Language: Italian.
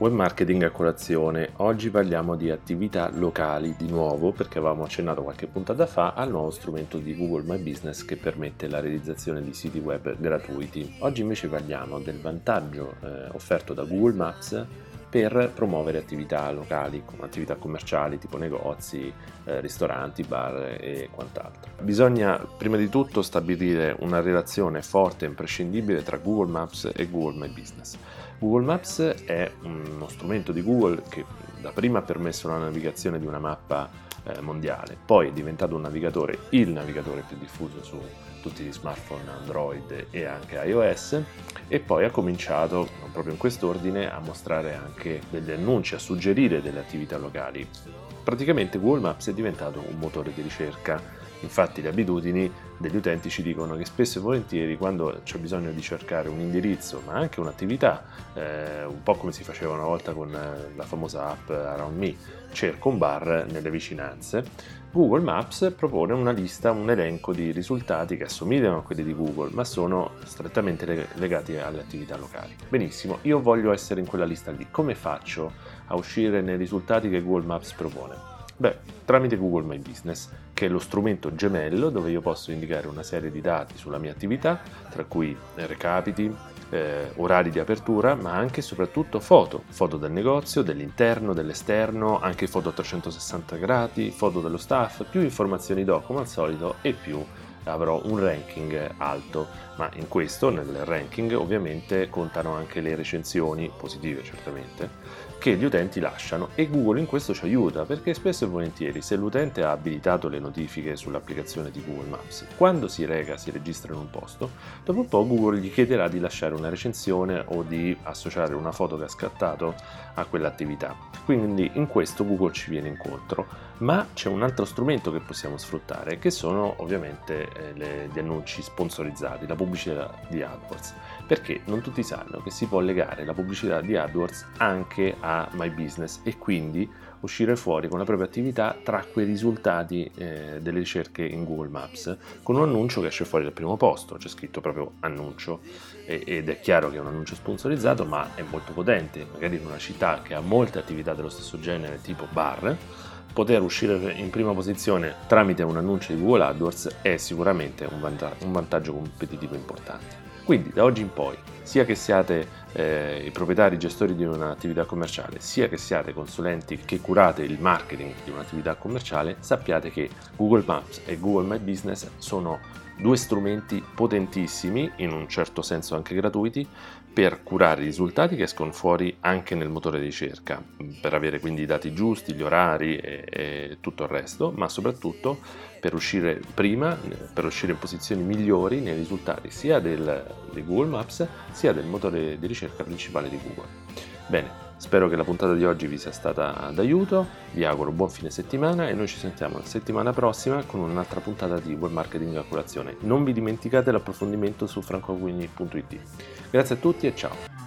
Web marketing a colazione. Oggi parliamo di attività locali di nuovo perché avevamo accennato qualche puntata fa al nuovo strumento di Google My Business che permette la realizzazione di siti web gratuiti. Oggi invece parliamo del vantaggio eh, offerto da Google Maps per promuovere attività locali, come attività commerciali tipo negozi, eh, ristoranti, bar e quant'altro. Bisogna prima di tutto stabilire una relazione forte e imprescindibile tra Google Maps e Google My Business. Google Maps è uno strumento di Google che dapprima ha permesso la navigazione di una mappa eh, mondiale, poi è diventato un navigatore, il navigatore più diffuso su tutti gli smartphone Android e anche iOS. E poi ha cominciato proprio in quest'ordine a mostrare anche degli annunci, a suggerire delle attività locali. Praticamente Google Maps è diventato un motore di ricerca. Infatti le abitudini degli utenti ci dicono che spesso e volentieri quando c'è bisogno di cercare un indirizzo, ma anche un'attività, eh, un po' come si faceva una volta con eh, la famosa app Around Me, cerco un bar nelle vicinanze, Google Maps propone una lista, un elenco di risultati che assomigliano a quelli di Google, ma sono strettamente legati alle attività locali. Benissimo, io voglio essere in quella lista lì. Come faccio a uscire nei risultati che Google Maps propone? Beh, tramite Google My Business, che è lo strumento gemello dove io posso indicare una serie di dati sulla mia attività, tra cui recapiti, eh, orari di apertura, ma anche e soprattutto foto, foto del negozio, dell'interno, dell'esterno, anche foto a 360 gradi, foto dello staff, più informazioni do come al solito e più avrò un ranking alto, ma in questo, nel ranking, ovviamente contano anche le recensioni, positive certamente, che gli utenti lasciano e Google in questo ci aiuta perché spesso e volentieri se l'utente ha abilitato le notifiche sull'applicazione di Google Maps, quando si rega, si registra in un posto, dopo un po' Google gli chiederà di lasciare una recensione o di associare una foto che ha scattato a quell'attività. Quindi in questo Google ci viene incontro, ma c'è un altro strumento che possiamo sfruttare che sono ovviamente le, gli annunci sponsorizzati, la pubblicità di AdWords, perché non tutti sanno che si può legare la pubblicità di AdWords anche a My Business e quindi uscire fuori con la propria attività tra quei risultati eh, delle ricerche in Google Maps con un annuncio che esce fuori dal primo posto, c'è scritto proprio annuncio. Ed è chiaro che è un annuncio sponsorizzato ma è molto potente, magari in una città che ha molte attività dello stesso genere tipo bar poter uscire in prima posizione tramite un annuncio di Google AdWords è sicuramente un vantaggio, competitivo importante. Quindi da oggi in poi, sia che siate eh, i proprietari, gestori di un'attività commerciale, sia che siate consulenti che curate il marketing di un'attività commerciale, sappiate che Google Maps e Google My Business sono due strumenti potentissimi, in un certo senso anche gratuiti, per curare i risultati che escono fuori anche nel motore di ricerca, per avere quindi i dati giusti, gli orari e, e tutto il resto, ma soprattutto per uscire prima, per uscire in posizioni migliori nei risultati sia del, di Google Maps sia del motore di ricerca principale di Google. Bene, spero che la puntata di oggi vi sia stata d'aiuto, vi auguro buon fine settimana e noi ci sentiamo la settimana prossima con un'altra puntata di Web Marketing a colazione. Non vi dimenticate l'approfondimento su francoguigni.it. Grazie a tutti e ciao!